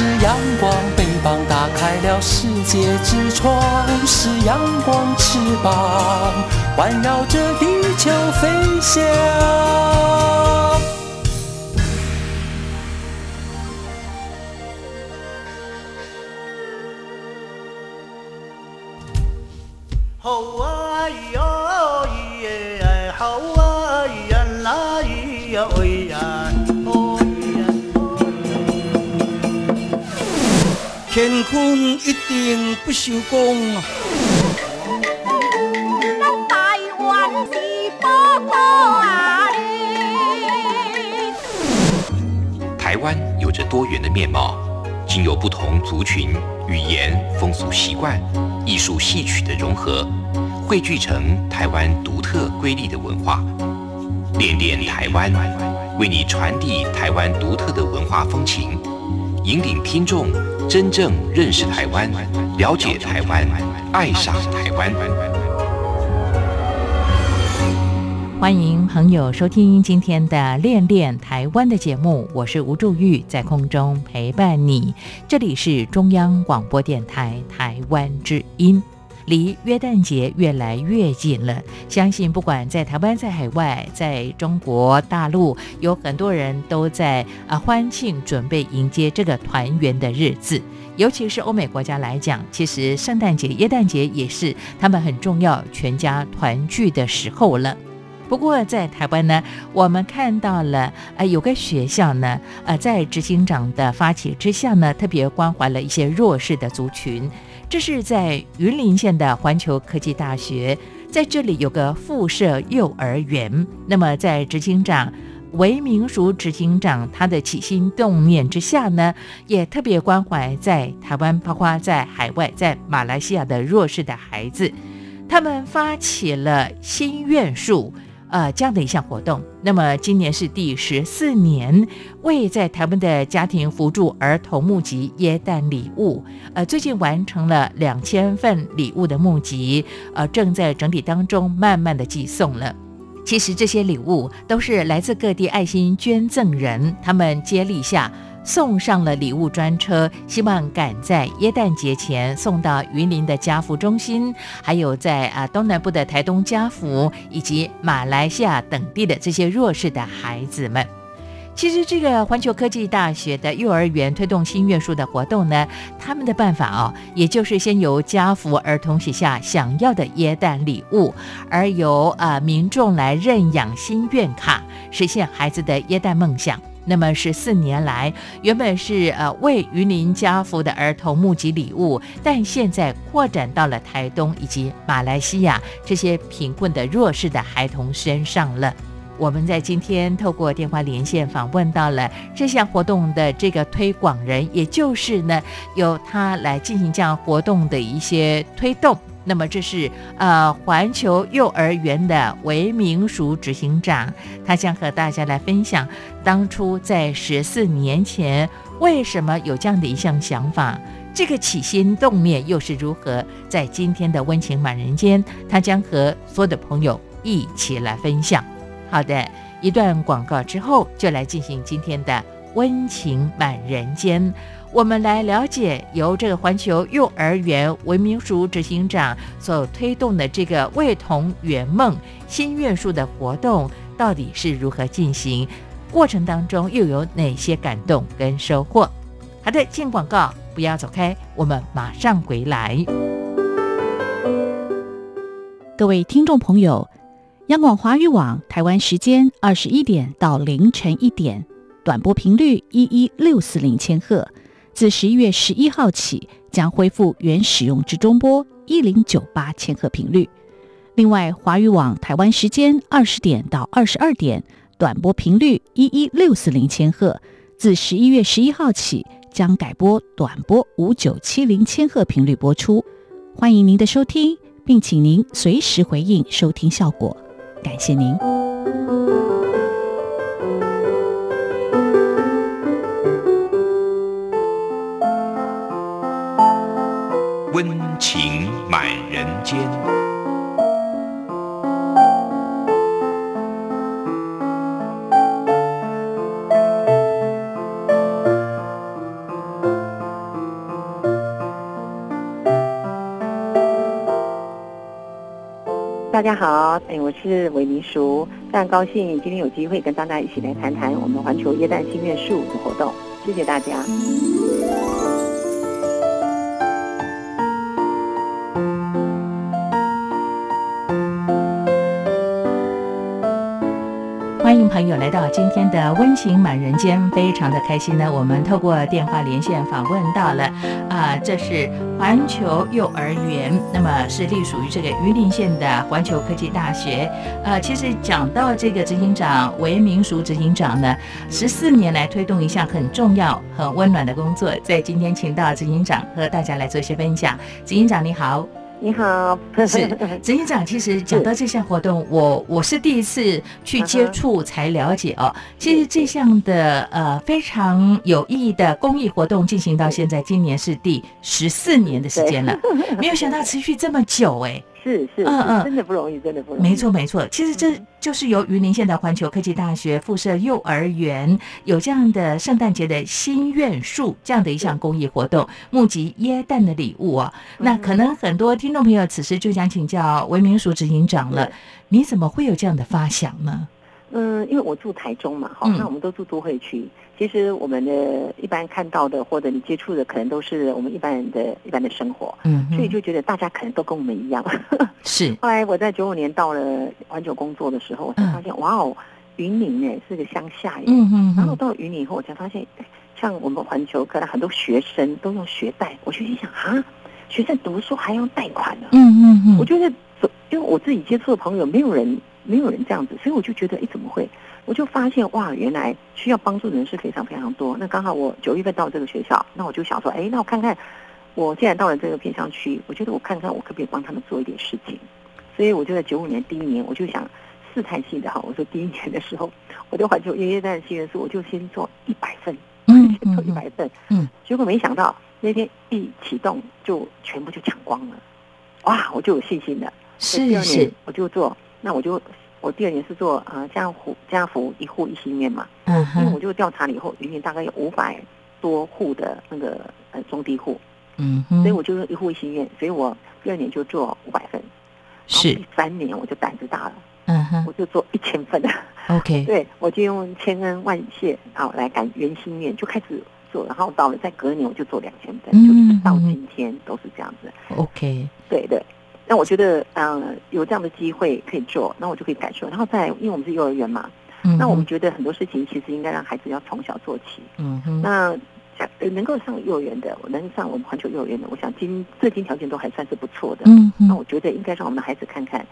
是阳光，翅膀打开了世界之窗；是阳光，翅膀环绕着地球飞翔。好啊，咿呀，咿呀，好啊，咿呀，那咿呀，喂呀。乾坤一定不朽功。台湾是宝岛啊！台湾有着多元的面貌，经由不同族群、语言、风俗习惯、艺术戏曲的融合，汇聚成台湾独特瑰丽的文化。恋恋台湾，为你传递台湾独特的文化风情，引领听众。真正认识台湾，了解台湾，爱上台湾。欢迎朋友收听今天的《恋恋台湾》的节目，我是吴祝玉，在空中陪伴你。这里是中央广播电台台湾之音。离约旦节越来越近了，相信不管在台湾、在海外、在中国大陆，有很多人都在啊欢庆，准备迎接这个团圆的日子。尤其是欧美国家来讲，其实圣诞节、耶诞节也是他们很重要、全家团聚的时候了。不过在台湾呢，我们看到了呃有个学校呢，呃在执行长的发起之下呢，特别关怀了一些弱势的族群。这是在云林县的环球科技大学，在这里有个附设幼儿园。那么，在执行长韦明淑执行长他的起心动念之下呢，也特别关怀在台湾，包括在海外，在马来西亚的弱势的孩子，他们发起了心愿树。呃，这样的一项活动，那么今年是第十四年，为在台湾的家庭扶助儿童募集耶诞礼物。呃，最近完成了两千份礼物的募集，呃，正在整理当中，慢慢的寄送了。其实这些礼物都是来自各地爱心捐赠人，他们接力下。送上了礼物专车，希望赶在耶诞节前送到云林的家福中心，还有在啊东南部的台东家福，以及马来西亚等地的这些弱势的孩子们。其实这个环球科技大学的幼儿园推动心愿树的活动呢，他们的办法哦，也就是先由家福儿童写下想要的耶诞礼物，而由啊民众来认养心愿卡，实现孩子的耶诞梦想。那么十四年来，原本是呃为云林家福的儿童募集礼物，但现在扩展到了台东以及马来西亚这些贫困的弱势的孩童身上了。我们在今天透过电话连线访问到了这项活动的这个推广人，也就是呢由他来进行这样活动的一些推动。那么这是呃环球幼儿园的韦明淑执行长，他将和大家来分享当初在十四年前为什么有这样的一项想法，这个起心动念又是如何，在今天的温情满人间，他将和所有的朋友一起来分享。好的，一段广告之后，就来进行今天的温情满人间。我们来了解由这个环球幼儿园文明署执行长所推动的这个为童圆梦心愿树的活动到底是如何进行，过程当中又有哪些感动跟收获？好的，进广告，不要走开，我们马上回来。各位听众朋友，央广华语网台湾时间二十一点到凌晨一点，短波频率一一六四零千赫。自十一月十一号起，将恢复原使用之中波一零九八千赫频率。另外，华语网台湾时间二十点到二十二点，短波频率一一六四零千赫，自十一月十一号起将改播短波五九七零千赫频率播出。欢迎您的收听，并请您随时回应收听效果。感谢您。温情满人间。大家好，哎，我是韦明淑，非常高兴今天有机会跟大家一起来谈谈我们环球椰氮心愿树的活动。谢谢大家。朋友来到今天的温情满人间，非常的开心呢。我们透过电话连线访问到了，啊、这是环球幼儿园，那么是隶属于这个榆林县的环球科技大学。呃，其实讲到这个执行长韦明淑执行长呢，十四年来推动一项很重要、很温暖的工作，在今天请到执行长和大家来做一些分享。执行长你好。你好，是 执行长，其实讲到这项活动，我我是第一次去接触才了解哦。其实这项的呃非常有意义的公益活动进行到现在，今年是第十四年的时间了，没有想到持续这么久哎。是是，嗯嗯真的不容易，真的不容易。没错没错，其实这就是由云林县的环球科技大学附设幼儿园有这样的圣诞节的心愿树这样的一项公益活动，募集耶诞的礼物哦。那可能很多听众朋友此时就想请教韦明署执行长了，你怎么会有这样的发想呢？嗯，因为我住台中嘛，哈、嗯那我们都住都会区。其实我们的一般看到的或者你接触的，可能都是我们一般人的一般的生活，嗯，所以就觉得大家可能都跟我们一样。是 后来我在九五年到了环球工作的时候，我才发现，哇哦，云林哎是个乡下耶。嗯嗯然后，到了云林以后，我才发现，哎像我们环球可能很多学生都用学贷，我就心想啊，学生读书还用贷款呢、嗯嗯嗯，我觉得走，因为我自己接触的朋友，没有人没有人这样子，所以我就觉得，哎，怎么会？我就发现哇，原来需要帮助的人是非常非常多。那刚好我九月份到这个学校，那我就想说，哎，那我看看，我既然到了这个偏乡区，我觉得我看看我可不可以帮他们做一点事情。所以我就在九五年第一年，我就想试探性的哈，我说第一年的时候，我对环球爷爷诞新元素，我就先做一百份，嗯先做一百份，嗯，结果没想到那天一启动就全部就抢光了，哇，我就有信心了。是是我就做，那我就我第二年是做啊家户家福一户一心愿嘛，嗯哼。因为我就调查了以后，云林大概有五百多户的那个呃中低户，嗯哼，所以我就用一户一心愿，所以我第二年就做五百份，是。第三年我就胆子大了，嗯哼。我就做一千份。的，，OK，对我就用千恩万谢啊来感圆心愿，就开始做，然后到了在隔年我就做两千份，嗯就一直到嗯今天都是这样子。OK，对对。那我觉得，嗯、有这样的机会可以做，那我就可以感受。然后再，因为我们是幼儿园嘛，嗯那我们觉得很多事情其实应该让孩子要从小做起。嗯哼，那能够上幼儿园的，能上我们环球幼儿园的，我想经最近条件都还算是不错的。嗯哼，那我觉得应该让我们的孩子看看，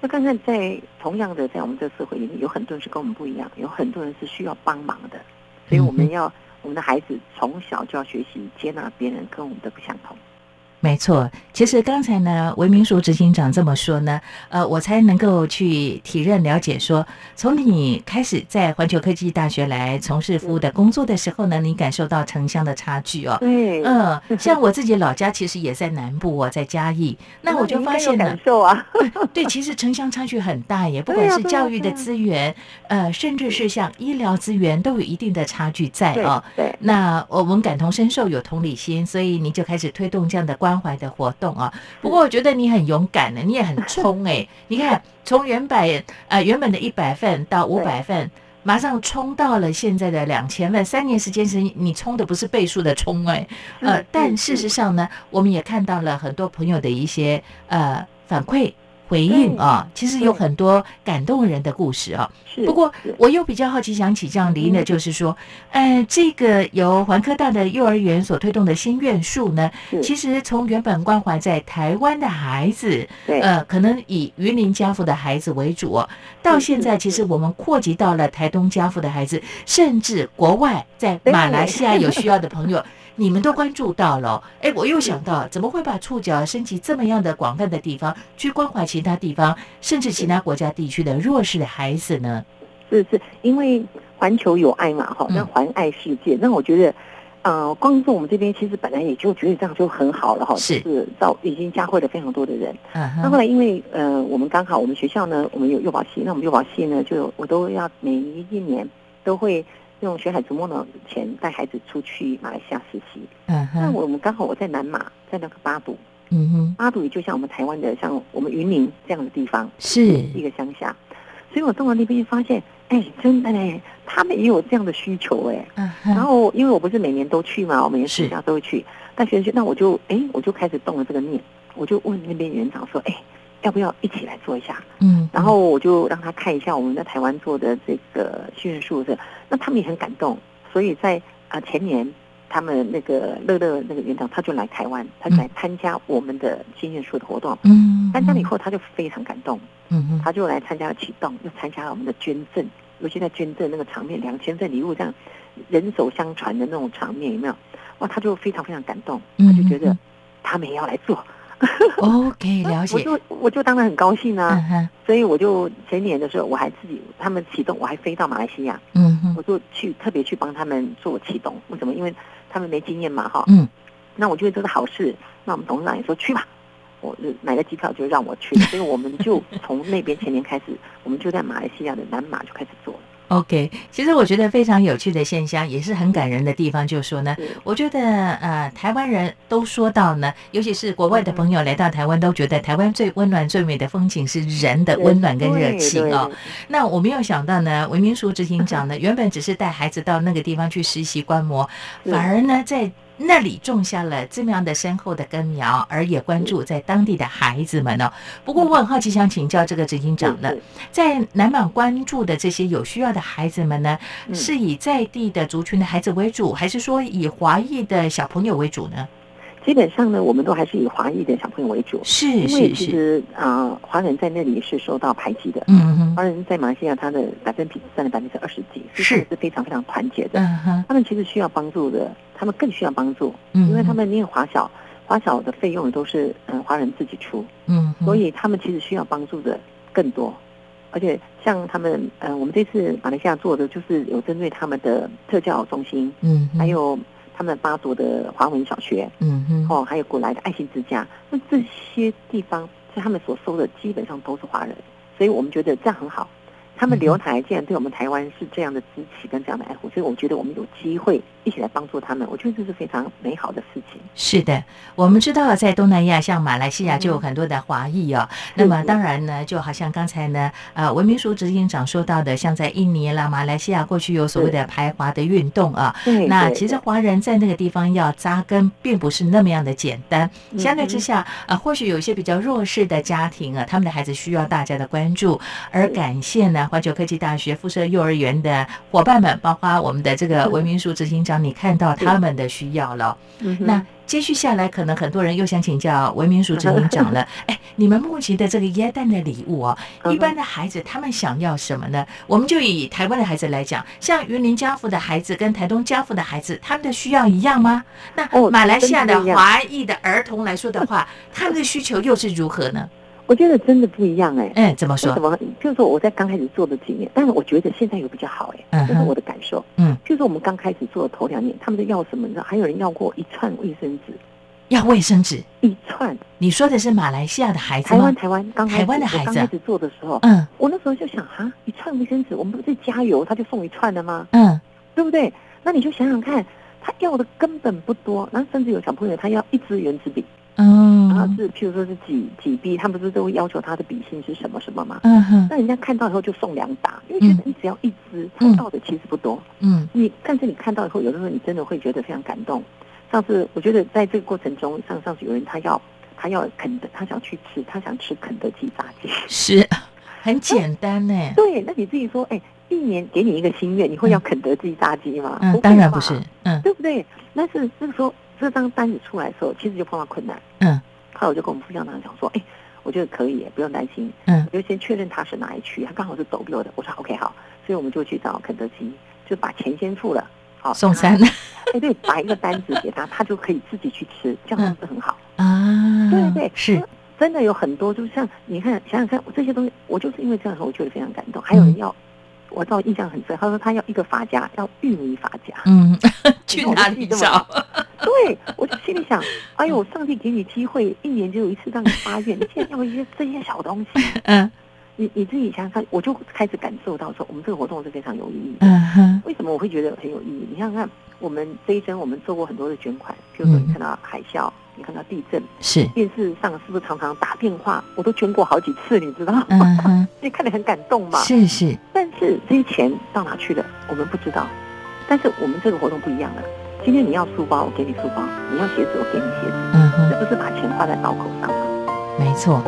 要看看在同样的在我们这个社会里面，有很多人是跟我们不一样，有很多人是需要帮忙的，所以我们要我们的孩子从小就要学习接纳别人跟我们的不相同。没错，其实刚才呢，维明署执行长这么说呢，呃，我才能够去体认了解说，从你开始在环球科技大学来从事服务的工作的时候呢，你感受到城乡的差距哦。对，嗯，像我自己老家其实也在南部哦，在嘉义，那我就发现呢你应该有感，受啊，对，其实城乡差距很大耶，不管是教育的资源，呃，甚至是像医疗资源，都有一定的差距在对哦。对，那我们感同身受，有同理心，所以你就开始推动这样的关怀的活动啊。不过我觉得你很勇敢的，你也很冲哎、你看从原本呃原本的一百份到五百份。马上冲到了现在的两千份，三年时间是你冲的不是倍数的冲哎、呃，但事实上呢，我们也看到了很多朋友的一些呃反馈回应啊，其实有很多感动人的故事啊。是。不过我又比较好奇，想请教您的嗯就是说，呃，这个由环科大的幼儿园所推动的心愿树呢，其实从原本关怀在台湾的孩子，对呃，可能以云林家父的孩子为主哦，到是现在其实我们扩及到了台东家父的孩子，甚至国外在对马来西亚有需要的朋友。你们都关注到了哦，哎，我又想到，怎么会把触角升级这么样的广泛的地方，去关怀其他地方，甚至其他国家地区的弱势的孩子呢？是是，因为环球有爱嘛，哈，嗯那环爱世界，那我觉得，呃，光是我们这边其实本来也就觉得这样就很好了哈，是就是到已经教会了非常多的人。嗯那后哼，来因为呃，我们刚好我们学校呢，我们有幼保系，那我们幼保系呢，就有我都要每一年都会用学海逐梦的钱带孩子出去马来西亚实习。嗯哼，那我们刚好我在南马，在那个巴堵，嗯哼，八堵就像我们台湾的，像我们云林这样的地方，是一个乡下。所以我到了那边发现，哎，真的嘞，他们也有这样的需求哎。嗯然哼，后因为我不是每年都去嘛，我每年暑假都会去。但学生那我就哎，我就开始动了这个念，我就问那边园长说，哎，要不要一起来做一下？嗯，然后我就让他看一下我们在台湾做的这个训练术的，那他们也很感动。所以在啊、前年，他们那个乐乐那个园长他就来台湾，他就来参加我们的心愿树的活动。嗯，参加了以后，他就非常感动，嗯哼，他就来参加了启动，又参加了我们的捐赠，尤其在捐赠那个场面，两千份礼物这样人手相传的那种场面，有没有？哇，他就非常非常感动，他就觉得嗯他们也要来做。OK，了解我，就我就当然很高兴啊，所以我就前年的时候，我还自己他们启动，我还飞到马来西亚，嗯哼，我就去特别去帮他们做启动。为什么？因为他们没经验嘛，哈。嗯，那我觉得这是好事。那我们董事长也说去吧，我就买了机票就让我去，所以我们就从那边前年开始，我们就在马来西亚的南马就开始做了。OK，其实我觉得非常有趣的现象，也是很感人的地方，就是说呢，我觉得呃，台湾人都说到呢，尤其是国外的朋友来到台湾，都觉得台湾最温暖、最美的风景是人的温暖跟热情哦。那我没有想到呢，文明署执行长呢，原本只是带孩子到那个地方去实习观摩，反而呢，在那里种下了这么样的深厚的根苗，而也关注在当地的孩子们哦。不过我很好奇，想请教这个执行长呢，在南满关注的这些有需要的孩子们呢，嗯是以在地的族群的孩子为主，还是说以华裔的小朋友为主呢？基本上呢，我们都还是以华裔的小朋友为主，是因为其实啊，华人在那里是受到排挤的。嗯哼，华人在马来西亚，他的百分比占了百分之二十几，是。是非常非常团结的。嗯哼，他们其实需要帮助的，他们更需要帮助，嗯，因为他们念华小，华小的费用都是嗯华人自己出，嗯，所以他们其实需要帮助的更多。而且像他们，呃，我们这次马来西亚做的就是有针对他们的特教中心，嗯，还有他们巴族的华文小学，嗯哼，哦，还有古来的爱心之家，那这些地方是他们所收的基本上都是华人，所以我们觉得这样很好。他们嗯留台竟然对我们台湾是这样的支持跟这样的爱护，所以我觉得我们有机会一起来帮助他们，我觉得这是非常美好的事情。是的，我们知道在东南亚，像马来西亚嗯就有很多的华裔哦。那么当然呢，就好像刚才呢，呃，文明署执行长说到的，像在印尼啦、马来西亚过去有所谓的排华的运动啊。对，那其实华人在那个地方要扎根，并不是那么样的简单。嗯相对之下，呃，或许有一些比较弱势的家庭啊，他们的孩子需要大家的关注。而感谢呢，环球科技大学附设幼儿园的伙伴们，包括我们的这个 文明署执行长，你看到他们的需要了。嗯那接续下来，可能很多人又想请教文明署执行长了。哎，你们募集的这个耶诞的礼物哦，一般的孩子他们想要什么呢？我们就以台湾的孩子来讲，像云林家父的孩子跟台东家父的孩子，他们的需要一样吗？那哦马来西亚的华裔的儿童来说的话，他们的需求又是如何呢？我觉得真的不一样哎、嗯，怎么说？为什么？就是说我在刚开始做的几年，但是我觉得现在有比较好哎、这是我的感受。嗯，就是我们刚开始做的头两年，他们都要什么？你知道，还有人要过一串卫生纸，要卫生纸？一串。你说的是马来西亚的孩子吗台湾？台湾刚台湾的孩子我刚开始做的时候，嗯我那时候就想哈，一串卫生纸，我们不是加油他就送一串的吗？嗯对不对？那你就想想看，他要的根本不多，然后甚至有小朋友他要一支圆珠笔，然后嗯是譬如说是几几 B，他们不是都会要求他的笔芯是什么什么嘛？嗯哼那人家看到以后就送两打，因为觉得你只要一支，他到的其实不多。嗯你但是你看到以后，有的时候你真的会觉得非常感动。上次我觉得在这个过程中，上上次有人他要他要肯德，他想去吃，他想吃肯德基炸鸡。是很简单呢。对，那你自己说，哎，一年给你一个心愿，你会要肯德基炸鸡吗？嗯，当然不是。嗯对不对？但是那个时候这张单子出来的时候，其实就碰到困难。嗯后来我就跟我们副校长讲说，哎，我觉得可以，不用担心。嗯我就先确认他是哪一区，他刚好是走六的。我说 OK 好，所以我们就去找肯德基，就把钱先付了。好，送餐他哎对，把一个单子给他，他就可以自己去吃，这样子是很好？啊，对对，是真的有很多，就像你看，想想看，我这些东西，我就是因为这样我觉得非常感动。还有人要，我倒印象很深，他说他要一个发夹，要玉米发夹。嗯，去哪里找？对，我就心里想，哎呦，上帝给你机会，一年就有一次让你发愿，你竟然要一些这些小东西，嗯你你自己想想看，我就开始感受到说，我们这个活动是非常有意义的。嗯哼为什么我会觉得很有意义？你想想看，我们这一生我们做过很多的捐款，比如说嗯你看到海啸，你看到地震，是，电视上是不是常常打电话？我都捐过好几次，你知道吗？嗯哼，你看得很感动嘛。是是，但是这些钱到哪去了，我们不知道。但是我们这个活动不一样了，今天你要书包，我给你书包；你要鞋子，我给你鞋子，嗯哼，这不是把钱花在刀口上吗？没错。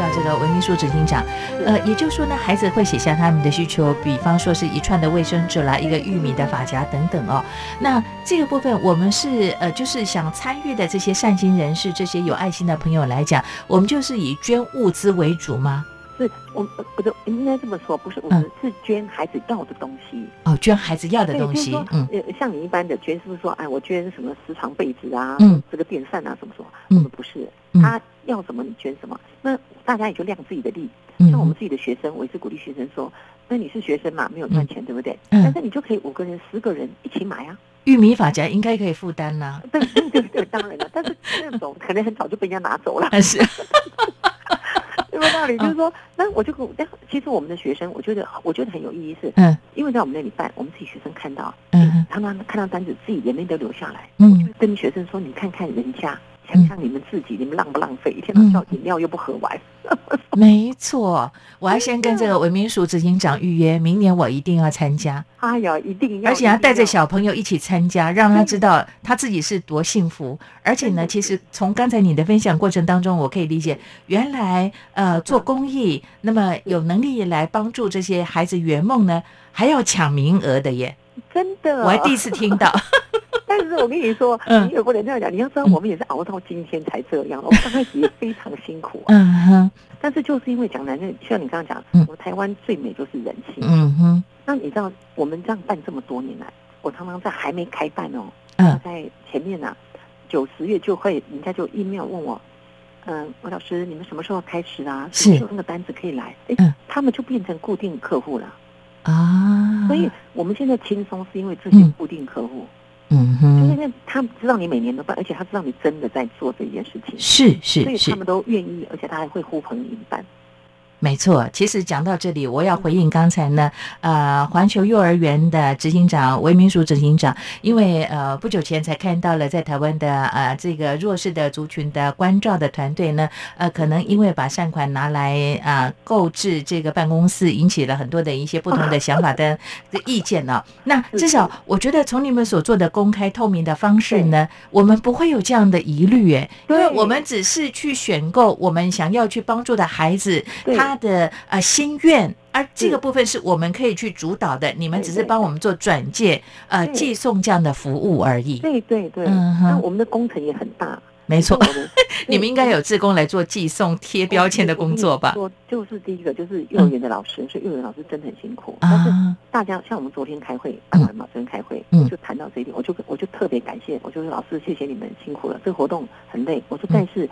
我想请教这个文明书执行长，呃，也就是说呢，孩子会写下他们的需求，比方说是一串的卫生纸啦，一个玉米的发夹等等哦。那这个部分，我们是呃，就是想参与的这些善心人士、这些有爱心的朋友来讲，我们就是以捐物资为主吗？是我呃不对，应该这么说，不是我嗯们是捐孩子要的东西。哦，捐孩子要的对，东西就是说，，嗯呃，像你一般的捐，是不是说，哎，我捐什么十床被子啊，嗯，这个电扇啊，怎么什么？嗯我们不是，嗯他要什么你捐什么。那大家也就量自己的力。像我们嗯自己的学生，我也是鼓励学生说，那你是学生嘛，没有赚钱，对不对？嗯但是你就可以五个人、十个人一起买啊。玉米发夹应该可以负担啦。对对对对，当然了。但是那种可能很早就被人家拿走了，但 是，对不对？道理嗯就是说，那我就但其实我们的学生，我觉得我觉得很有意义是，嗯因为在我们那里办，我们自己学生看到，嗯他们看到单子，自己眼泪都流下来。嗯跟学生说，你看看人家，想想你们自己，你们浪不浪费？一天到晚叫饮料又不喝完。没错，我要先跟这个文明署执行长预约，明年我一定要参加。哎呀，一定要，而且要带着小朋友一起参加，让他知道他自己是多幸福。而且呢，其实从刚才你的分享过程当中，我可以理解，原来呃做公益，那么有能力来帮助这些孩子圆梦呢，还要抢名额的耶！要真的，我还第一次听到。但是我跟你说，嗯你也不能这样讲。你要知道，我们也是熬到今天才这样。我们刚开始也非常辛苦、啊，嗯哼，但是就是因为讲男人，像你刚刚讲，嗯我们台湾最美就是人性。嗯哼，那你知道，我们这样办这么多年来，我常常在还没开办哦，嗯在前面啊，九十月就会，人家就 email 问我，嗯，魏老师，你们什么时候开始啊？是什么时候那个单子可以来？哎、嗯他们就变成固定客户了。啊，所以我们现在轻松，是因为这些嗯。固定客户，嗯哼。就是哼，因为他知道你每年都办，而且他知道你真的在做这件事情，是是。所以他们都愿意，而且他还会呼朋引伴。没错，其实讲到这里，我要回应刚才呢，呃，环球幼儿园的执行长韦明淑执行长，因为呃不久前才看到了在台湾的呃这个弱势的族群的关照的团队呢，呃，可能因为把善款拿来啊、呃购置这个办公室，引起了很多的一些不同的想法的 的意见呢、那至少我觉得从你们所做的公开透明的方式呢，我们不会有这样的疑虑，诶，因为我们只是去选购我们想要去帮助的孩子。对他的呃心愿，而这个部分是我们可以去主导的，你们只是帮我们做转介、呃寄送这样的服务而已。对对对，嗯那我们的工程也很大，没错 你们应该有志工来做寄送、贴标签的工作吧？说就是第一个就是幼儿园的老师，所以幼儿园老师真的很辛苦。但是啊，大家像我们昨天开会办完嘛，昨天开会嗯就谈到这一点，我就我就特别感谢，我就说老师谢谢你们辛苦了，这个活动很累。我说嗯但是。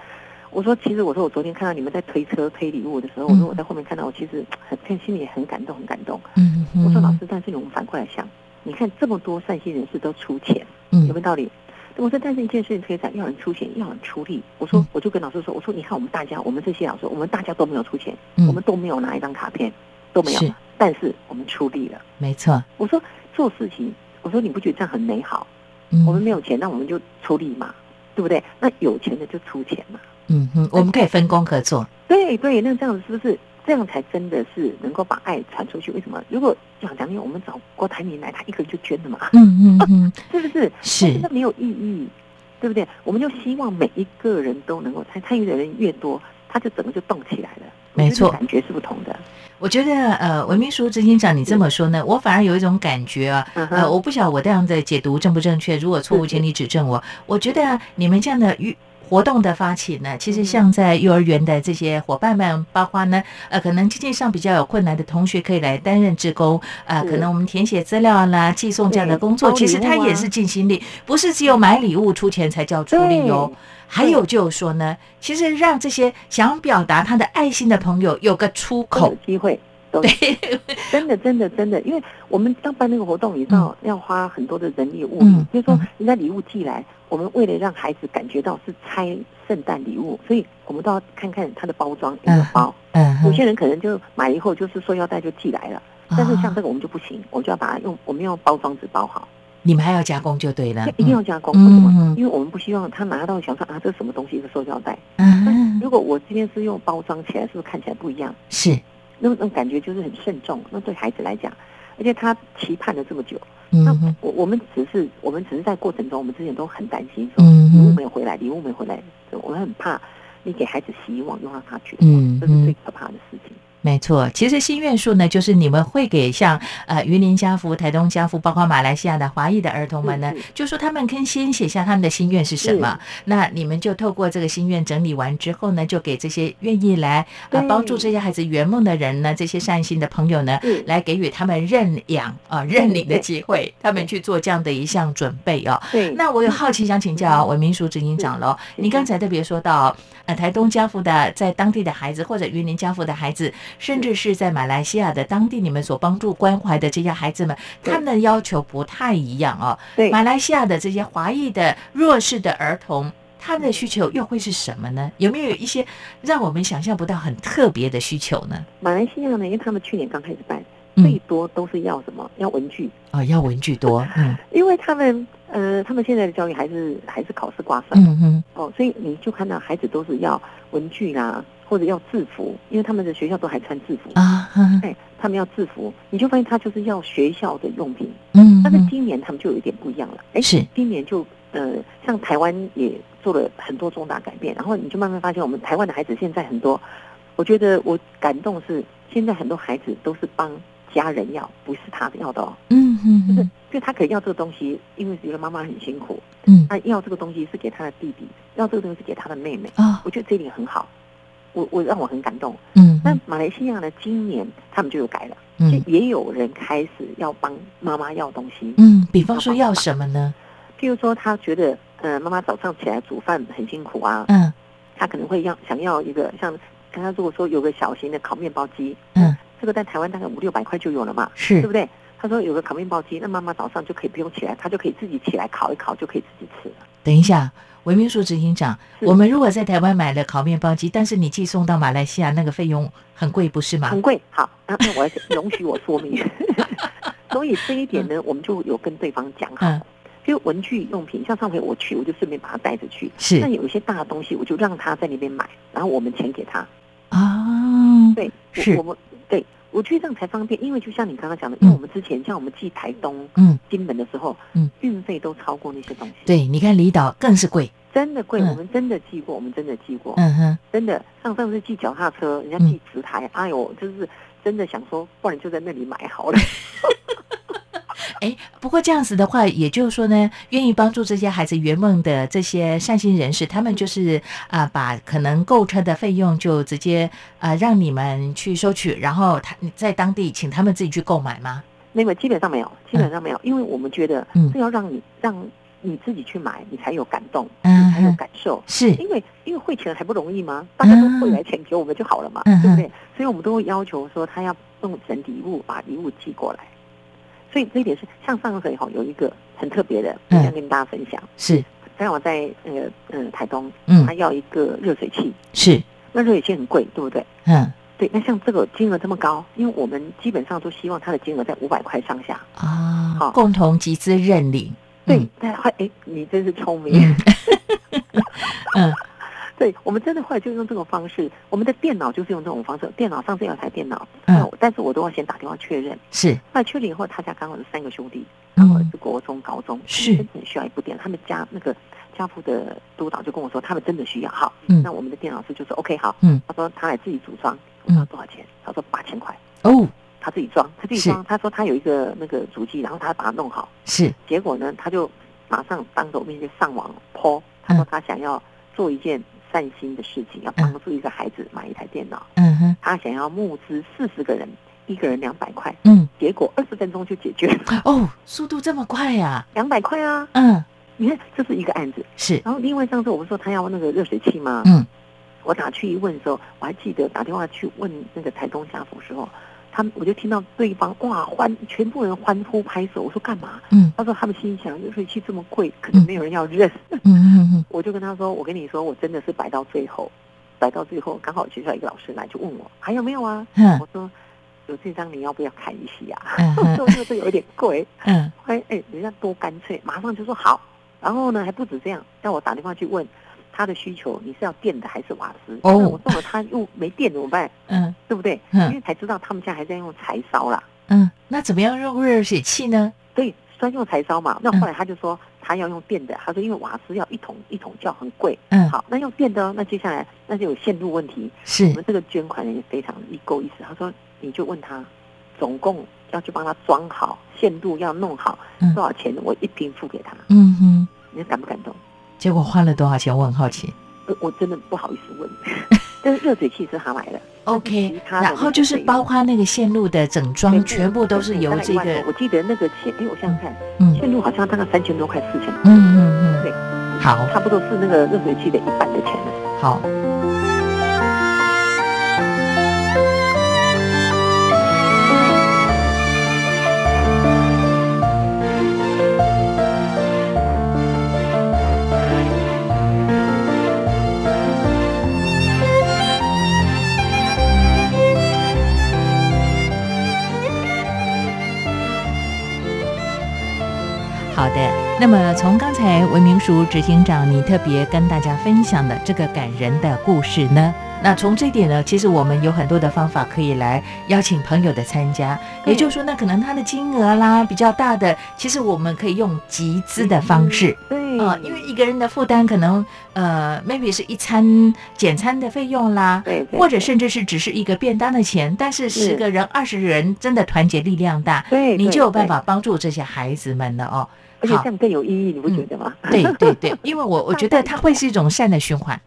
我说，其实我说我昨天看到你们在推车推礼物的时候，我嗯说我在后面看到，我其实很心里很感动，很感动。嗯我说老师嗯，但是我们反过来想，你看这么多善心人士都出钱，嗯有没有道理？我说，但是一件事情可以讲，要人出钱，要人出力。我说嗯，我就跟老师说，我说，你看我们大家，我们这些老师，我们大家都没有出钱，嗯我们都没有拿一张卡片，都没有是，但是我们出力了。没错，我说做事情，我说你不觉得这样很美好？嗯我们没有钱，那我们就出力嘛，对不对？那有钱的就出钱嘛。嗯哼，我们可以分工合作。对对，那这样子是不是这样才真的是能够把爱传出去？为什么？如果讲讲，因为我们找郭台铭来，他一个人就捐了嘛，嗯嗯嗯，是不是？是那没有意义，对不对？我们就希望每一个人都能够参参与的人越多，他就整个就动起来了。没错感觉是不同的。我觉得呃，文秘书执行长你这么说呢，我反而有一种感觉啊，嗯呃，我不晓得我这样的解读正不正确，如果错误，请你指正我。我觉得你们这样的与活动的发起呢，其实像在幼儿园的这些伙伴们，包括呢，呃，可能经济上比较有困难的同学，可以来担任志工，啊，是。可能我们填写资料啦、寄送这样的工作，对其实他也是尽心力，不是只有买礼物出钱才叫出力哦。还有就是说呢，其实让这些想表达他的爱心的朋友有个出口，机会。都 真的真的真的，因为我们要办那个活动，你知道要花很多的人力物嗯力。比如说嗯，人家礼物寄来，我们为了让孩子感觉到是拆圣诞礼物，所以我们都要看看它的包装有没有包。嗯哼，有些人可能就买以后就是塑料袋就寄来了，但是像啊这个我们就不行，我们就要把它用我们用包装纸包好，你们还要加工就对了这，一定要加工。嗯为什么嗯？因为我们不希望他拿到想说啊，这是什么东西？一个塑料袋。嗯，如果我今天是用包装起来，是不是看起来不一样？是，那种感觉就是很慎重。那对孩子来讲，而且他期盼了这么久，那我我们只是我们只是在过程中，我们之前都很担心说嗯礼物没有回来，礼物没回来，我们很怕你给孩子希望，又让他绝嗯望，这是最嗯，可怕的事情。没错。其实心愿树呢，就是你们会给像呃云林家福、台东家福，包括马来西亚的华裔的儿童们呢就说他们可以先写下他们的心愿是什么，那你们就透过这个心愿整理完之后呢，就给这些愿意来呃帮助这些孩子圆梦的人呢，这些善心的朋友呢，是来给予他们认养啊、认领的对。机会，他们去做这样的一项准备哦。对，那我有好奇想请教文明署执行长喽，你刚才特别说到，呃，台东家福的在当地的孩子，或者云林家福的孩子，甚至是在马来西亚的当地你们所帮助关怀的这些孩子们，他们的要求不太一样哦。对马来西亚的这些华裔的弱势的儿童。他们的需求又会是什么呢？有没有一些让我们想象不到很特别的需求呢？马来西亚呢，因为他们去年刚开始办，嗯最多都是要什么？要文具，哦，要文具多，嗯因为他们呃，他们现在的教育还是还是考试挂帅、嗯嗯哦，所以你就看到孩子都是要文具啦，或者要制服，因为他们的学校都还穿制服。啊，嗯哎，他们要制服，你就发现他就是要学校的用品。嗯，但是今年他们就有一点不一样了，哎，是。今年就呃，像台湾也做了很多重大改变，然后你就慢慢发现，我们台湾的孩子现在很多，我觉得我感动是，现在很多孩子都是帮家人要，不是他要的哦，嗯嗯就是嗯就他可以要这个东西，因为觉得妈妈很辛苦，嗯。他要这个东西是给他的弟弟，要这个东西是给他的妹妹，啊。我觉得这一点很好，我我让我很感动。嗯那马来西亚呢，今年他们就有改了，嗯就也有人开始要帮妈妈要东西，嗯，比方说要什么呢？譬如说，他觉得，呃，妈妈早上起来煮饭很辛苦啊，嗯他可能会要想要一个像刚刚如果说有个小型的烤面包机，嗯，这个在台湾大概五六百块就有了嘛，是对不对？他说有个烤面包机，那妈妈早上就可以不用起来，她就可以自己起来烤一烤，就可以自己吃了。等一下，文明署执行长，我们如果在台湾买了烤面包机，但是你寄送到马来西亚，那个费用很贵，不是吗很？贵。好，那那我要容许我说明。所以这一点呢，我们就有跟对方讲好嗯。就文具用品，像上回我去，我就顺便把它带着去。是那有一些大的东西，我就让他在那边买，然后我们钱给他。啊，对，是我我们对，我觉得这样才方便，因为就像你刚刚讲的，嗯因为我们之前像我们寄台东、嗯，金门的时候，嗯，运费都超过那些东西，，对，你看离岛更是贵，真的贵，嗯。我们真的寄过，我们真的寄过，嗯哼，真的，上上次寄脚踏车，人家嗯。寄直台，哎呦，就是真的想说，不然就在那里买好了。哎，不过这样子的话，也就是说呢，愿意帮助这些孩子圆梦的这些善心人士，他们就是啊、把可能购车的费用就直接啊、让你们去收取，然后他在当地请他们自己去购买吗？那个基本上没有，基本上没有，因为我们觉得嗯是要让你让你自己去买，你才有感动，嗯你才有感受。是，因为因为汇钱还不容易吗？大家都汇来钱给我们就好了嘛，嗯对不对？所以我们都会要求说他要送整礼物把礼物寄过来。所以这一点是像上回哈有一个很特别的，想跟大家分享。是，刚好在那个嗯台东，嗯。他要一个热水器，是，那热水器很贵，对不对？嗯。对，那像这个金额这么高，因为我们基本上都希望它的金额在五百块上下。啊，好。共同集资认领，对嗯，但后哎，你真是聪明。嗯嗯对，我们真的后来就用这种方式，我们的电脑就是用这种方式，电脑上这有台电脑，嗯但是我都要先打电话确认。是，后来确认以后，他家刚好是三个兄弟，刚好是国中、高中，嗯是真的很需要一部电脑。他们家那个家父的督导就跟我说，他们真的需要。好，嗯那我们的电脑师就说 OK 好，嗯他说他来自己组装，我说多少钱？他说八千块，哦，他自己装，他自己是装。他说他有一个那个主机，然后他把它弄好。是，结果呢，他就马上当着我面前上网 po，他说他想要做一件善心的事情，要帮助一个孩子买一台电脑。嗯哼，他想要募资四十个人，一个人两百块，嗯，结果二十分钟就解决了，哦，速度这么快呀、两百块啊！嗯，你看，这是一个案子。是，然后另外上次我不是说他要那个热水器吗？嗯，我打去一问的时候，我还记得打电话去问那个台东家府时候，他们我就听到对方哇欢，全部人欢呼拍手。我说干嘛？嗯他说他们心想热水器这么贵，可能没有人要认。嗯嗯嗯 我就跟他说，我跟你说，我真的是摆到最后，摆到最后，刚好学校一个老师来就问我还有没有啊？嗯我说有这张你要不要看一下？嗯 我说这个有点贵。嗯哎哎，人家多干脆，马上就说好。然后呢，还不止这样，叫我打电话去问他的需求，你是要电的还是瓦斯？哦我送了他又没电怎么办？嗯对不对？嗯因为才知道他们家还在用柴烧啦，嗯，那怎么样用热水器呢？对，专用柴烧嘛。那嗯后来他就说他要用电的，他说因为瓦斯要一桶一桶叫很贵。嗯，好，那用电的哦，那接下来那就有线路问题。是我们这个捐款人也非常一够意思，他说你就问他，总共要去帮他装好线路要弄好嗯多少钱，我一并付给他。嗯哼，你感不感动？结果花了多少钱？我很好奇。呃，我真的不好意思问，但是热水器是他买的 OK，然后就是包括那个线路的整装，全部都是由这个我记得那个线，哎，我想想看，嗯线路好像大概三千多块，四千嗯，嗯嗯对嗯，好差不多是那个热水器的一半的钱了。好。好的，那么从刚才文明署执行长你特别跟大家分享的这个感人的故事呢，那从这一点呢，其实我们有很多的方法可以来邀请朋友的参加，也就是说，那可能他的金额啦比较大的，其实我们可以用集资的方式。对。啊、因为一个人的负担可能呃，maybe 是一餐简餐的费用啦，对对或者甚至是只是一个便当的钱，但是十个人、二十人真的团结力量大，对，对。你就有办，法帮助这些孩子们了哦。好而且这样更有意义，你不觉得吗？对对对，因为我 我觉得它会是一种善的循环，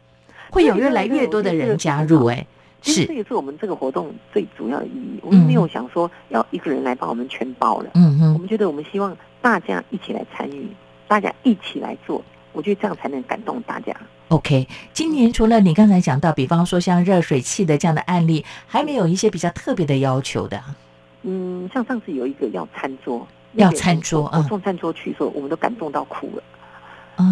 会有越来越多的人加入。哎，是这也是我们这个活动最主要的意义。我们没有想说要一个人来帮我们全包了，嗯嗯，我们觉得我们希望大家一起来参与，大家一起来做，我觉得这样才能感动大家。OK，今年除了你刚才讲到，比方说像热水器的这样的案例，还没有一些比较特别的要求的。嗯，像上次有一个要餐桌，要那个餐桌啊我送餐桌去的时候，我们都感动到哭了。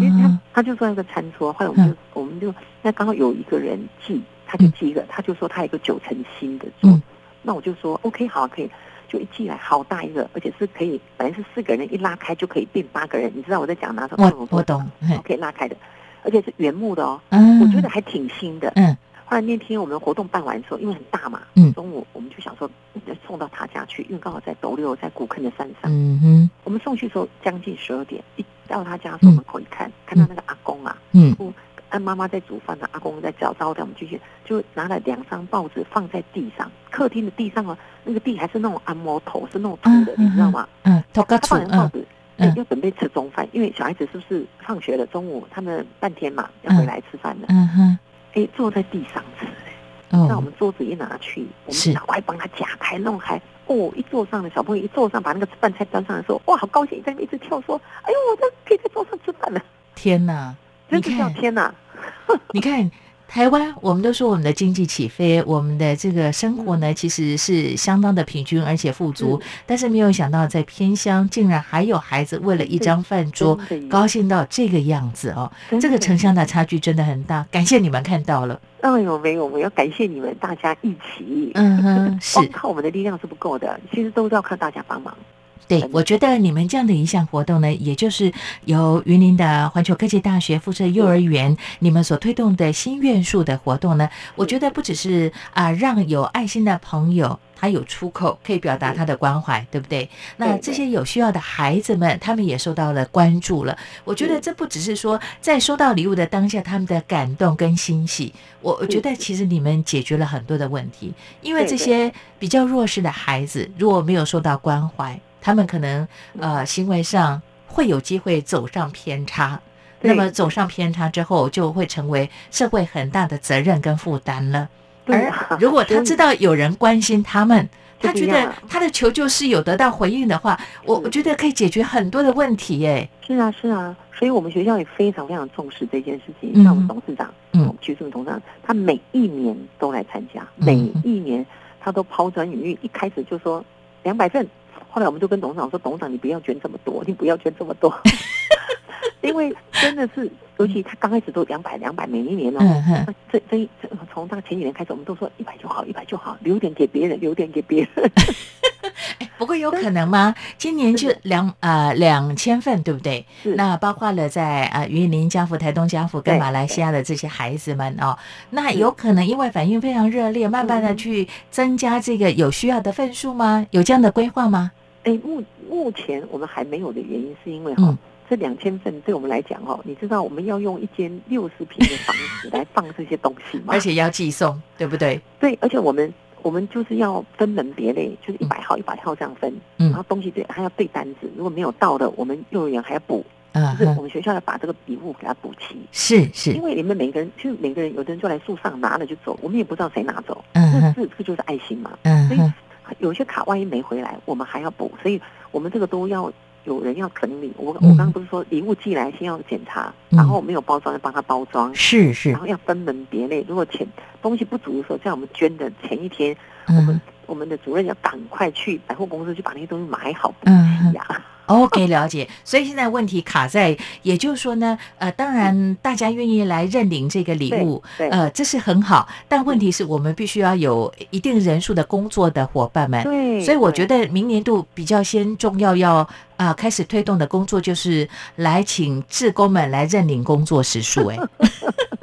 因为他嗯他就说那个餐桌，后来我们就、我们就那刚好有一个人寄，他就寄一个，他就说他有一个九成新的桌，嗯。那我就说 OK 好可以，就一寄来好大一个，而且是可以本来是四个人一拉开就可以变八个人，你知道我在讲哪种？我我懂，嘿。可以拉开的，而且是原木的哦，嗯，我觉得还挺新的。嗯后来那天我们活动办完的时候，因为很大嘛，嗯。中午我们就想说嗯送到他家去，因为刚好在斗六，在古坑的山上。嗯哼。我们送去的时候将近十二点，一到他家的时候门口一看，看到那个阿公啊，嗯按妈妈在煮饭呢，阿公在搅招待我们进去，就拿了两张报纸放在地上，客厅的地上哦，那个地还是那种按摩头，是那种土的，嗯你知道吗？嗯，他放完报嗯。纸，嗯。哎，要准备吃中饭，因为小孩子是不是放学了，中午他们半天嘛要回来吃饭了，嗯哼哎，坐在地上吃，那我哦们桌子一拿去，我们赶快帮他夹开弄开。哦，一坐上的小朋友一坐上，把那个饭菜端上来的时候，哇，好高兴，在那边一直跳，说：“哎呦，我这可以在桌上吃饭了！”天哪！你真是叫看天哪！你看。台湾，我们都说我们的经济起飞，我们的这个生活呢，其实是相当的平均而且富足。但是没有想到，在偏乡竟然还有孩子为了一张饭桌高兴到这个样子哦，这个城乡的差距真的很大。感谢你们看到了，哎呦，没有，我要感谢你们大家一起。嗯哼，是光靠我们的力量是不够的，其实都是要靠大家帮忙。对，我觉得你们这样的一项活动呢，也就是由云林的环球科技大学附设幼儿园你们所推动的心愿树的活动呢，我觉得不只是啊、让有爱心的朋友。他有出口可以表达他的关怀，对不对？那这些有需要的孩子们，他们也受到了关注了。我觉得这不只是说在收到礼物的当下他们的感动跟欣喜，我我觉得其实你们解决了很多的问题，因为这些比较弱势的孩子如果没有受到关怀，他们可能呃行为上会有机会走上偏差。那么走上偏差之后，就会成为社会很大的责任跟负担了。而如果他知道有人关心他们，他觉得他的求救是有得到回应的话，我是我觉得可以解决很多的问题耶。是啊，是啊，所以我们学校也非常非常重视这件事情。嗯像我们董事长，嗯我们徐淑敏董事长，他每一年都来参加，嗯每一年他都抛砖引玉。一开始就说两百份，后来我们就跟董事长说，董事长你不要捐这么多，你不要捐这么多，因为真的是，尤其他刚开始都两百两百，每一年哦。这这这从大概前几年开始，我们都说一百就好，一百就好，留点给别人，留点给别人。不过有可能吗？今年就两呃两千份，对不对？是那包括了在呃云林家福、台东家福跟对马来西亚的这些孩子们哦，那有可能因为反应非常热烈，慢慢的嗯去增加这个有需要的份数吗？有这样的规划吗？哎，目目前我们还没有的原因，是因为哈、嗯这两千份对我们来讲哦，你知道我们要用一间六十平的房子 来放这些东西吗？而且要寄送，对不对？对，而且我们我们就是要分门别类，就是一百号一百号这样分，嗯然后东西对还要对单子，如果没有到的，我们幼儿园还要补，嗯，就是我们学校要把这个礼物给它补齐。是是因，为你们每个人，就是每个人，有的人就来树上拿了就走，我们也不知道谁拿走，嗯这哼这这就是爱心嘛。所以有些卡万一没回来，我们还要补，所以我们这个都要有人要整理。我我嗯刚刚不是说礼物寄来先要检查，嗯然后没有包装要帮他包装，是是然，后要分门别类。如果钱东西不足的时候，在我们捐的前一天，我们嗯我们的主任要赶快去百货公司去把那些东西买好补嗯齐呀。OK，了解。所以现在问题卡在，也就是说呢，呃，当然大家愿意来认领这个礼物，呃，这是很好。但问题是我们必须要有一定人数的工作的伙伴们。对，所以我觉得得明年度比较先重要要啊、开始推动的工作就是来请志工们来认领工作时数。哎，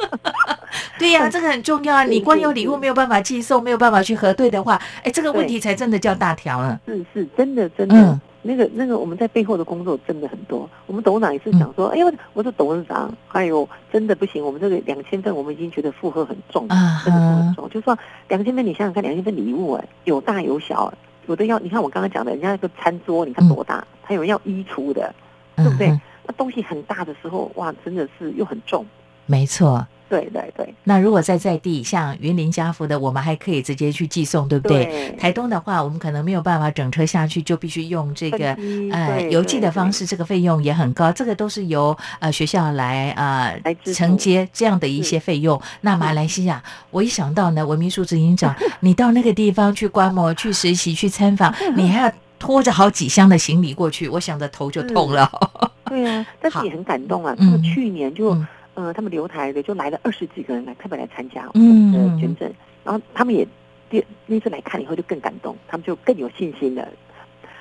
对呀、这个很重要啊！你光有礼物没有办法寄送，没有办法去核对的话，哎，这个问题才真的叫大条了。是是真的真的。嗯那个那个，我们在背后的工作真的很多。我们董事长也是想说，哎呦，我说董事长，哎呦，真的不行，我们这个两千份，我们已经觉得负荷很重，啊真的很重。就说两千份，你想想看，两千份礼物，哎，有大有小，有的要，你看我刚刚讲的，人家那个餐桌，你看多大，还有人要衣橱的，对不对嗯？那东西很大的时候，哇，真的是又很重。没错。对对对，那如果在在地，像云林家福的，我们还可以直接去寄送，对不对？对台东的话，我们可能没有办法整车下去，就必须用这个呃邮寄的方式，这个费用也很高。这个都是由呃学校来呃来承接这样的一些费用。那马来西亚，我一想到呢，文秘书执行长，你到那个地方去观摩、去实习、去参访，你还要拖着好几箱的行李过去，我想着头就痛了。对啊，但是也 很感动啊。嗯去年就、嗯呃，他们留台的就来了二十几个人来特别来参加我嗯们的捐赠，然后他们也第那次来看以后就更感动，他们就更有信心了。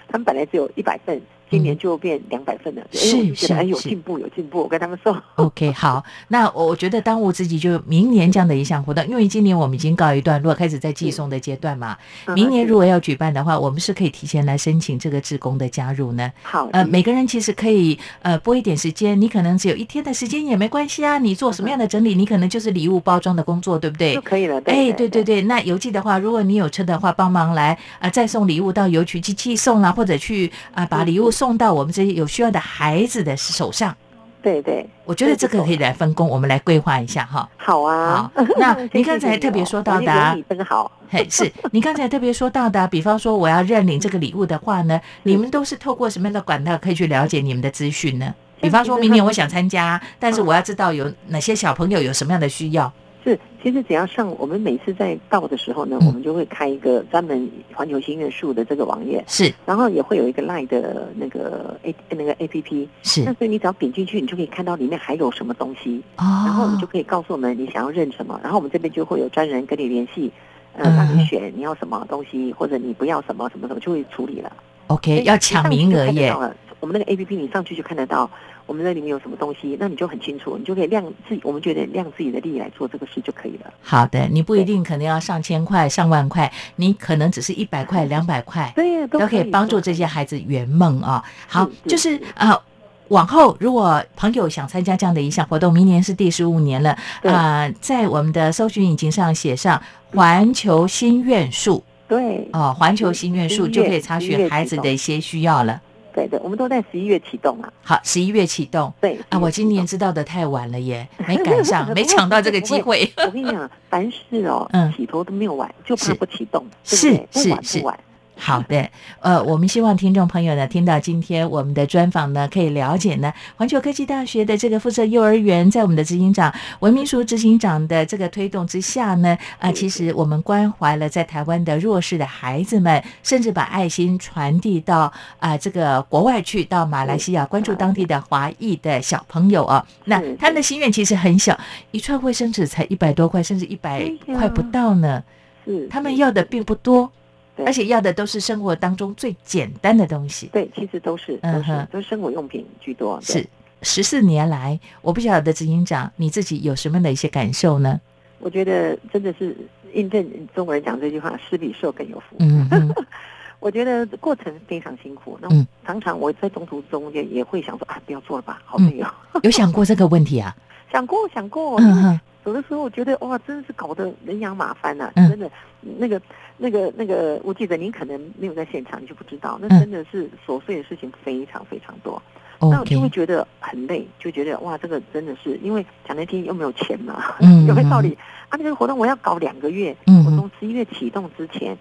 他们本来只有一百份，今年就变两百份了，嗯是哎，我就觉得哎有进步有进步。我跟他们说，OK，好，那我我觉得当务之急就明年这样的一项活动，因为今年我们已经告一段落，开始在寄送的阶段嘛。明年如果要举办的话，我们是可以提前来申请这个志工的加入呢。好呃，每个人其实可以呃拨一点时间，你可能只有一天的时间也没关系啊。你做什么样的整理，你可能就是礼物包装的工作，对不对就？可以了。哎，对对对对，那邮寄的话，如果你有车的话，帮忙来啊、再送礼物到邮局去寄送啦，或者去啊、把礼物送到我们这些有需要的孩子的手上。对对，我觉得这个可以来分工，我们来规划一下哈。好啊。好那 您刚才特别哦说到的你真好。嘿，是你刚才特别说到的啊，比方说我要认领这个礼物的话呢，你们都是透过什么样的管道可以去了解你们的资讯呢？比方说明年我想参加，但是我要知道有哪些小朋友有什么样的需要。是，其实只要上我们每次在到的时候呢，嗯。我们就会开一个专门环球心愿树的这个网页，是。然后也会有一个 Line 的那个 A 那个 A P P，是。那所以你只要点进去，你就可以看到里面还有什么东西，哦，然后你就可以告诉我们你想要认什么，然后我们这边就会有专人跟你联系，呃，嗯。让你选你要什么东西，或者你不要什么什么什么，就会处理了。OK 要抢名额耶。我们那个 A P P 你上去就看得到，我们那里面有什么东西，那你就很清楚，你就可以量自己，我们觉得量自己的力来做这个事就可以了。好的，你不一定可能要上千块、上万块，你可能只是一百块、两百块，对，都可以帮助这些。孩子圆梦啊。好，是就是呃。往后，如果朋友想参加这样的一项活动，明年是第十五年了对啊、在我们的搜寻引擎上写上“环球心愿树对”哦，环球心愿树就可以查询孩子的一些需要了。对对，我们都在十一月启动啊。好，十一月启动。对啊，我今年知道的太晚了耶，没赶上，没抢到这个机会。我跟你讲，凡事哦，起头都没有晚，就怕不启动，是是是。好的，呃，我们希望听众朋友呢，听到今天我们的专访呢，可以了解呢，环球科技大学的这个附设幼儿园，在我们的执行长文明淑执行长的这个推动之下呢，啊，其实我们关怀了在台湾的弱势的孩子们，甚至把爱心传递到啊这个国外去，到马来西亚关注当地的华裔的小朋友啊。那他们的心愿其实很小，一串卫生纸才一百多块，甚至一百块不到呢。是，他们要的并不多。而且要的都是生活当中最简单的东西。对，其实都是都是都是生活用品居多。是十四年来，我不晓得执行长你自己有什么的一些感受呢？我觉得真的是印证中国人讲这句话：“施比受更有福。”嗯 我觉得过程非常辛苦。那常常我在中途中间也会想说：“啊，不要做了吧，好累哦。”有想过这个问题啊？想过，想过。嗯哼。有的时候我觉得哇，真的是搞得人仰马翻呐！真的，那个、那个、那个，我记得您可能没有在现场，你就不知道，那真的是琐碎的事情非常非常多。那我就会觉得很累，就觉得哇，这个真的是因为讲难听又没有钱嘛，有没有道理？啊，那个活动我要搞两个月，我从十一月启动之前。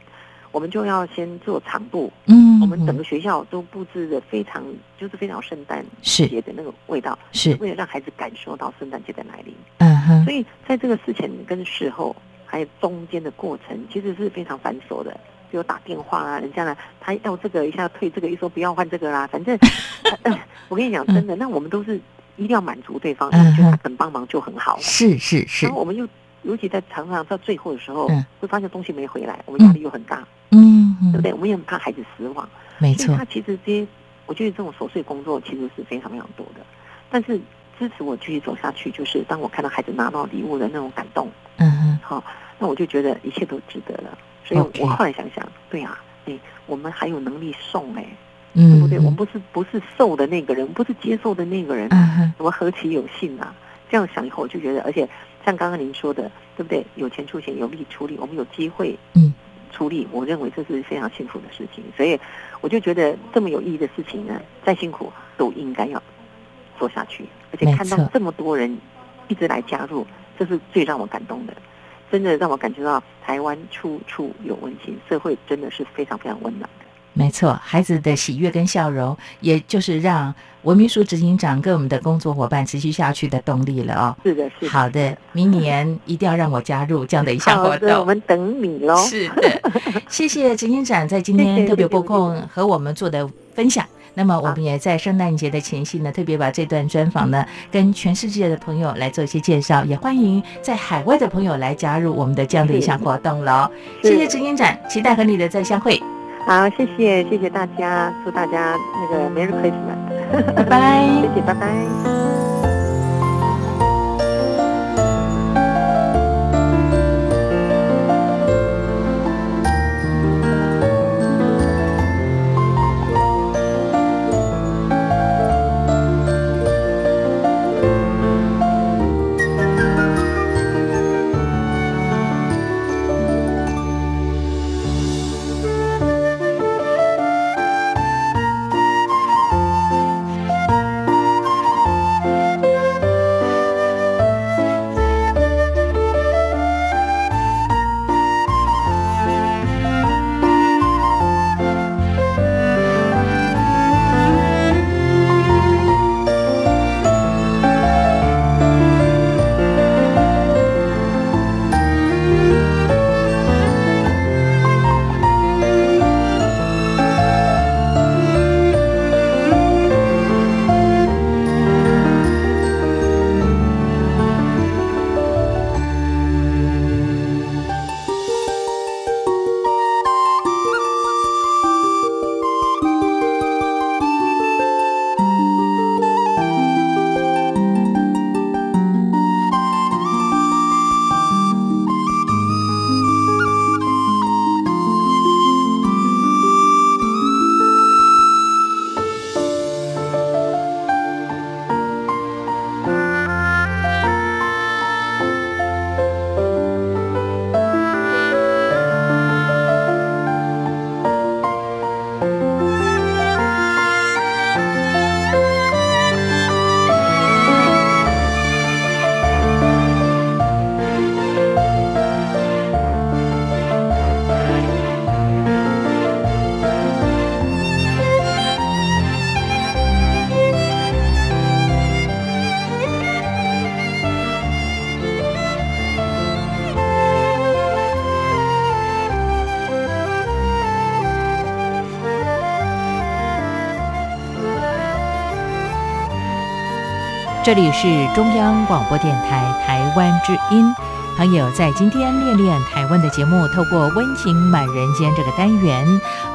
我们就要先做场布，嗯，我们整个学校都布置的非常，就是非常圣诞节的那个味道，是。为了让孩子感受到圣诞节的来临。嗯哼，所以在这个事前跟事后还有中间的过程，其实是非常繁琐的，比如打电话啊，人家呢他要这个一下退这个，一说不要换这个啦，反正 我跟你讲真的，那我们都是一定要满足对方，觉得他肯帮忙就很好。是是是，然后我们又尤其在常常到最后的时候，会发现东西没回来，我们压力又很大。嗯，对不对？我们也很怕孩子失望，没错。他其实这些，我觉得这种琐碎工作其实是非常非常多的。但是支持我继续走下去，就是当我看到孩子拿到礼物的那种感动，嗯哼，好，那我就觉得一切都值得了。所以我后来想想，对啊，哎，我们还有能力送哎，对不对？我们不是不是受的那个人，不是接受的那个人，我们何其有幸啊！这样想以后，我就觉得，而且像刚刚您说的，对不对？有钱出钱，有力出力，我们有机会，嗯。出力，我认为这是非常幸福的事情，所以我就觉得这么有意义的事情呢，再辛苦都应该要做下去，而且看到这么多人一直来加入，这是最让我感动的，真的让我感觉到台湾处处有温馨，社会真的是非常非常温暖。没错，孩子的喜悦跟笑容，也就是让文秘书执行长跟我们的工作伙伴持续下去的动力了哦。是的，是的。好的，明年一定要让我加入这样的一项活动。我们等你喽。是的，谢谢执行长在今天特别拨空和我们做的分享。那么我们也在圣诞节的前夕呢，特别把这段专访呢，跟全世界的朋友来做一些介绍，也欢迎在海外的朋友来加入我们的这样的一项活动喽。谢谢执行长，期待和你的再相会。好，谢谢，谢谢大家，祝大家那个 Merry Christmas，拜拜，谢谢，拜拜。这里是中央广播电台台湾之音。朋友，在今天练练台湾的节目，透过温情满人间这个单元，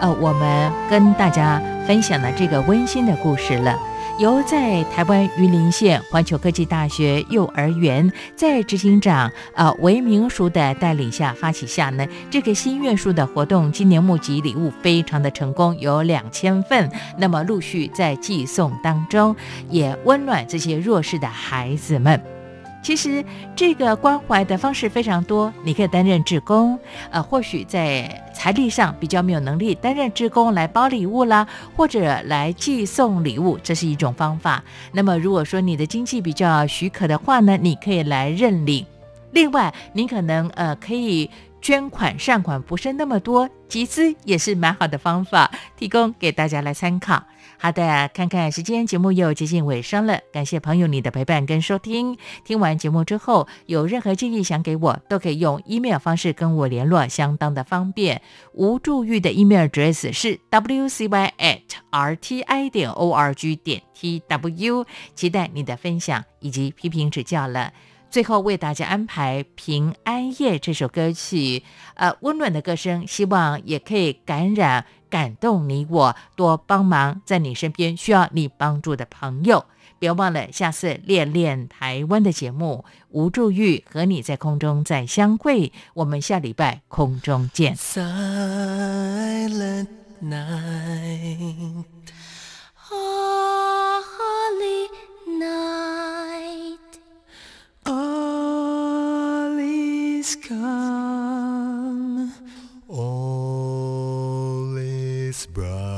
呃，我们跟大家分享了这个温馨的故事了。由在台湾榆林县环球科技大学幼儿园在执行长呃韦明淑的带领下发起下呢，这个心愿树的活动今年募集礼物非常的成功，有两千份，那么陆续在寄送当中，也温暖这些弱势的孩子们。其实这个关怀的方式非常多，你可以担任志工，呃，或许在财力上比较没有能力担任志工来包礼物啦，或者来寄送礼物，这是一种方法。那么如果说你的经济比较许可的话呢，你可以来认领。另外，你可能呃可以。捐款善款不是那么多，集资也是蛮好的方法，提供给大家来参考。好的，看看时间，节目又接近尾声了，感谢朋友你的陪伴跟收听。听完节目之后，有任何建议想给我，都可以用 email 方式跟我联络，相当的方便。吴祝玉的 email address 是 wcy at rti 点 org 点 tw，期待你的分享以及批评指教了。最后为大家安排《平安夜》这首歌曲，呃，温暖的歌声，希望也可以感染、感动你我，多帮忙在你身边需要你帮助的朋友。别忘了下次练练台湾的节目，吴祝玉和你在空中再相会。我们下礼拜空中见。Silent night, Holy night. all is calm, all Bro.